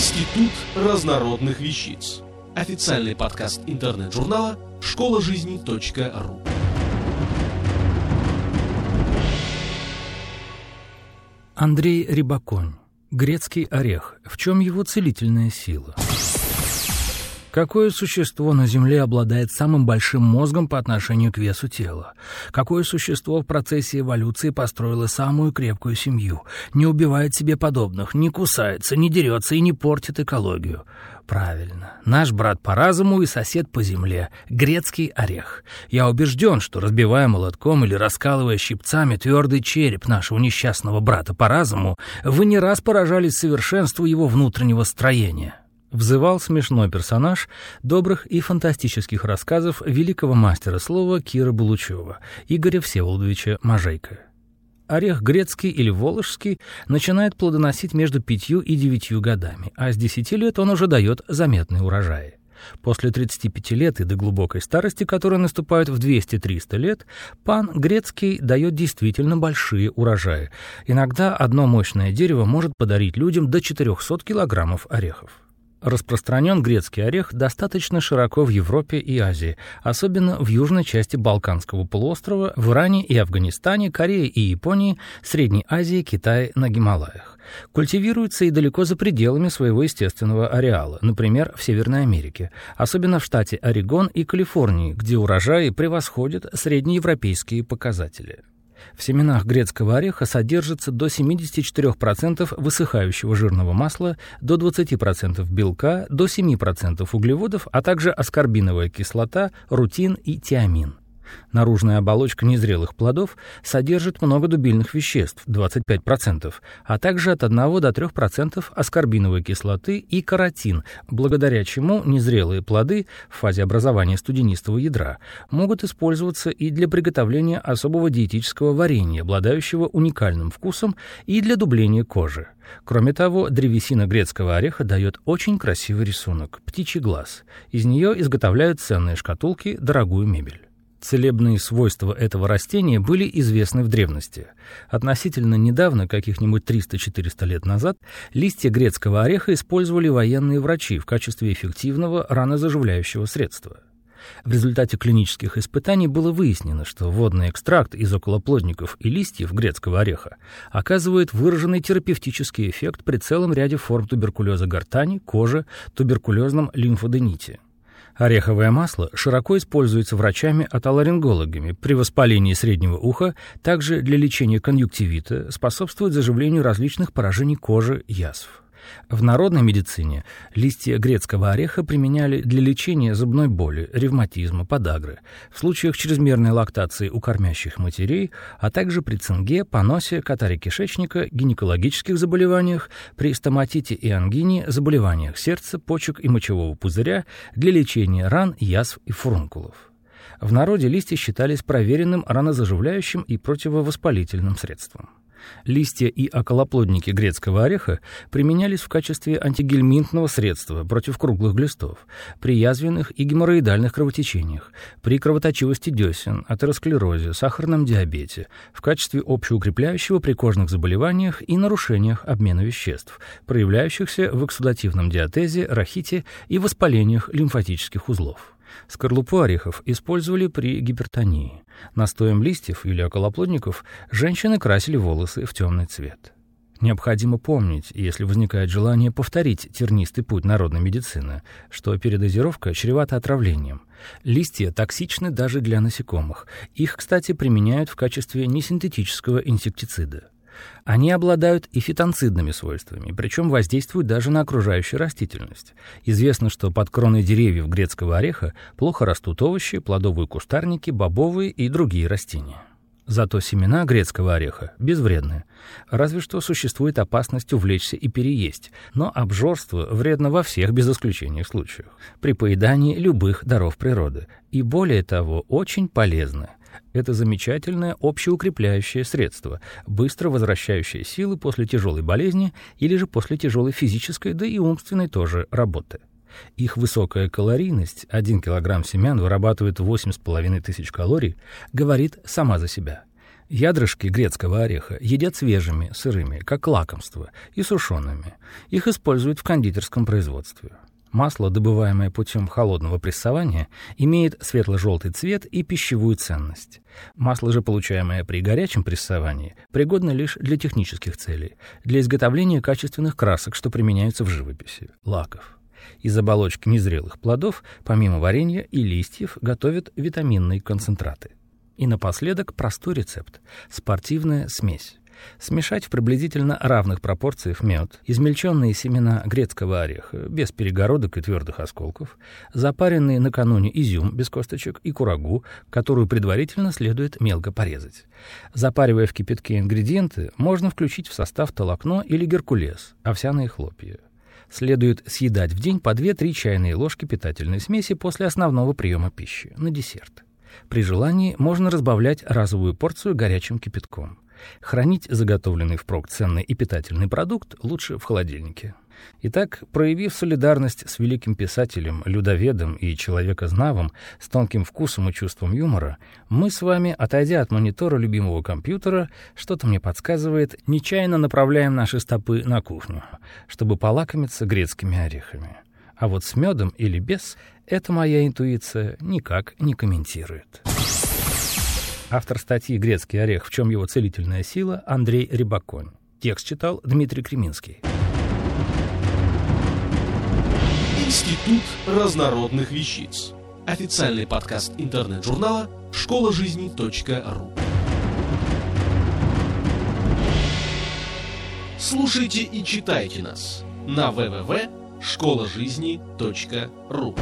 Институт разнородных вещиц. Официальный подкаст интернет-журнала школа жизни .ру. Андрей Рибаконь. Грецкий орех. В чем его целительная сила? Какое существо на Земле обладает самым большим мозгом по отношению к весу тела? Какое существо в процессе эволюции построило самую крепкую семью, не убивает себе подобных, не кусается, не дерется и не портит экологию? Правильно. Наш брат по разуму и сосед по земле — грецкий орех. Я убежден, что, разбивая молотком или раскалывая щипцами твердый череп нашего несчастного брата по разуму, вы не раз поражались совершенству его внутреннего строения взывал смешной персонаж добрых и фантастических рассказов великого мастера слова Кира Булучева, Игоря Всеволодовича Мажейка. Орех грецкий или волжский начинает плодоносить между пятью и девятью годами, а с десяти лет он уже дает заметные урожаи. После 35 лет и до глубокой старости, которая наступает в 200-300 лет, пан грецкий дает действительно большие урожаи. Иногда одно мощное дерево может подарить людям до 400 килограммов орехов. Распространен грецкий орех достаточно широко в Европе и Азии, особенно в южной части Балканского полуострова, в Иране и Афганистане, Корее и Японии, Средней Азии, Китае, на Гималаях. Культивируется и далеко за пределами своего естественного ареала, например, в Северной Америке, особенно в штате Орегон и Калифорнии, где урожаи превосходят среднеевропейские показатели. В семенах грецкого ореха содержится до 74% высыхающего жирного масла, до 20% белка, до 7% углеводов, а также аскорбиновая кислота, рутин и тиамин. Наружная оболочка незрелых плодов содержит много дубильных веществ 25%, а также от 1 до 3% аскорбиновой кислоты и каротин, благодаря чему незрелые плоды в фазе образования студенистого ядра могут использоваться и для приготовления особого диетического варенья, обладающего уникальным вкусом, и для дубления кожи. Кроме того, древесина грецкого ореха дает очень красивый рисунок – птичий глаз. Из нее изготовляют ценные шкатулки, дорогую мебель. Целебные свойства этого растения были известны в древности. Относительно недавно, каких-нибудь 300-400 лет назад, листья грецкого ореха использовали военные врачи в качестве эффективного ранозаживляющего средства. В результате клинических испытаний было выяснено, что водный экстракт из околоплодников и листьев грецкого ореха оказывает выраженный терапевтический эффект при целом ряде форм туберкулеза гортани, кожи, туберкулезном лимфодените. Ореховое масло широко используется врачами-отоларингологами при воспалении среднего уха, также для лечения конъюнктивита, способствует заживлению различных поражений кожи, язв. В народной медицине листья грецкого ореха применяли для лечения зубной боли, ревматизма, подагры, в случаях чрезмерной лактации у кормящих матерей, а также при цинге, поносе, катаре кишечника, гинекологических заболеваниях, при стоматите и ангине, заболеваниях сердца, почек и мочевого пузыря, для лечения ран, язв и фурункулов. В народе листья считались проверенным ранозаживляющим и противовоспалительным средством. Листья и околоплодники грецкого ореха применялись в качестве антигельминтного средства против круглых глистов, при язвенных и геморроидальных кровотечениях, при кровоточивости десен, атеросклерозе, сахарном диабете, в качестве общеукрепляющего при кожных заболеваниях и нарушениях обмена веществ, проявляющихся в эксудативном диатезе, рахите и воспалениях лимфатических узлов. Скорлупу орехов использовали при гипертонии. Настоем листьев или околоплодников женщины красили волосы в темный цвет. Необходимо помнить, если возникает желание повторить тернистый путь народной медицины, что передозировка чревата отравлением. Листья токсичны даже для насекомых. Их, кстати, применяют в качестве несинтетического инсектицида. Они обладают и фитонцидными свойствами, причем воздействуют даже на окружающую растительность. Известно, что под кроной деревьев грецкого ореха плохо растут овощи, плодовые кустарники, бобовые и другие растения. Зато семена грецкого ореха безвредны. Разве что существует опасность увлечься и переесть, но обжорство вредно во всех без исключения случаях, при поедании любых даров природы, и более того, очень полезно. Это замечательное общеукрепляющее средство, быстро возвращающее силы после тяжелой болезни или же после тяжелой физической, да и умственной тоже работы. Их высокая калорийность, 1 килограмм семян вырабатывает 8,5 тысяч калорий, говорит сама за себя. Ядрышки грецкого ореха едят свежими, сырыми, как лакомство, и сушеными. Их используют в кондитерском производстве. Масло, добываемое путем холодного прессования, имеет светло-желтый цвет и пищевую ценность. Масло же, получаемое при горячем прессовании, пригодно лишь для технических целей, для изготовления качественных красок, что применяются в живописи, лаков. Из оболочки незрелых плодов, помимо варенья и листьев, готовят витаминные концентраты. И напоследок простой рецепт – спортивная смесь. Смешать в приблизительно равных пропорциях мед, измельченные семена грецкого ореха, без перегородок и твердых осколков, запаренный накануне изюм без косточек и курагу, которую предварительно следует мелко порезать. Запаривая в кипятке ингредиенты, можно включить в состав толокно или геркулес, овсяные хлопья. Следует съедать в день по 2-3 чайные ложки питательной смеси после основного приема пищи, на десерт. При желании можно разбавлять разовую порцию горячим кипятком. Хранить заготовленный впрок ценный и питательный продукт лучше в холодильнике. Итак, проявив солидарность с великим писателем, людоведом и человекознавом с тонким вкусом и чувством юмора, мы с вами, отойдя от монитора любимого компьютера, что-то мне подсказывает, нечаянно направляем наши стопы на кухню, чтобы полакомиться грецкими орехами. А вот с медом или без это моя интуиция никак не комментирует. Автор статьи «Грецкий орех. В чем его целительная сила» Андрей Рибаконь. Текст читал Дмитрий Креминский. Институт разнородных вещиц. Официальный подкаст интернет-журнала школа жизни .ру. Слушайте и читайте нас на www.школажизни.ру.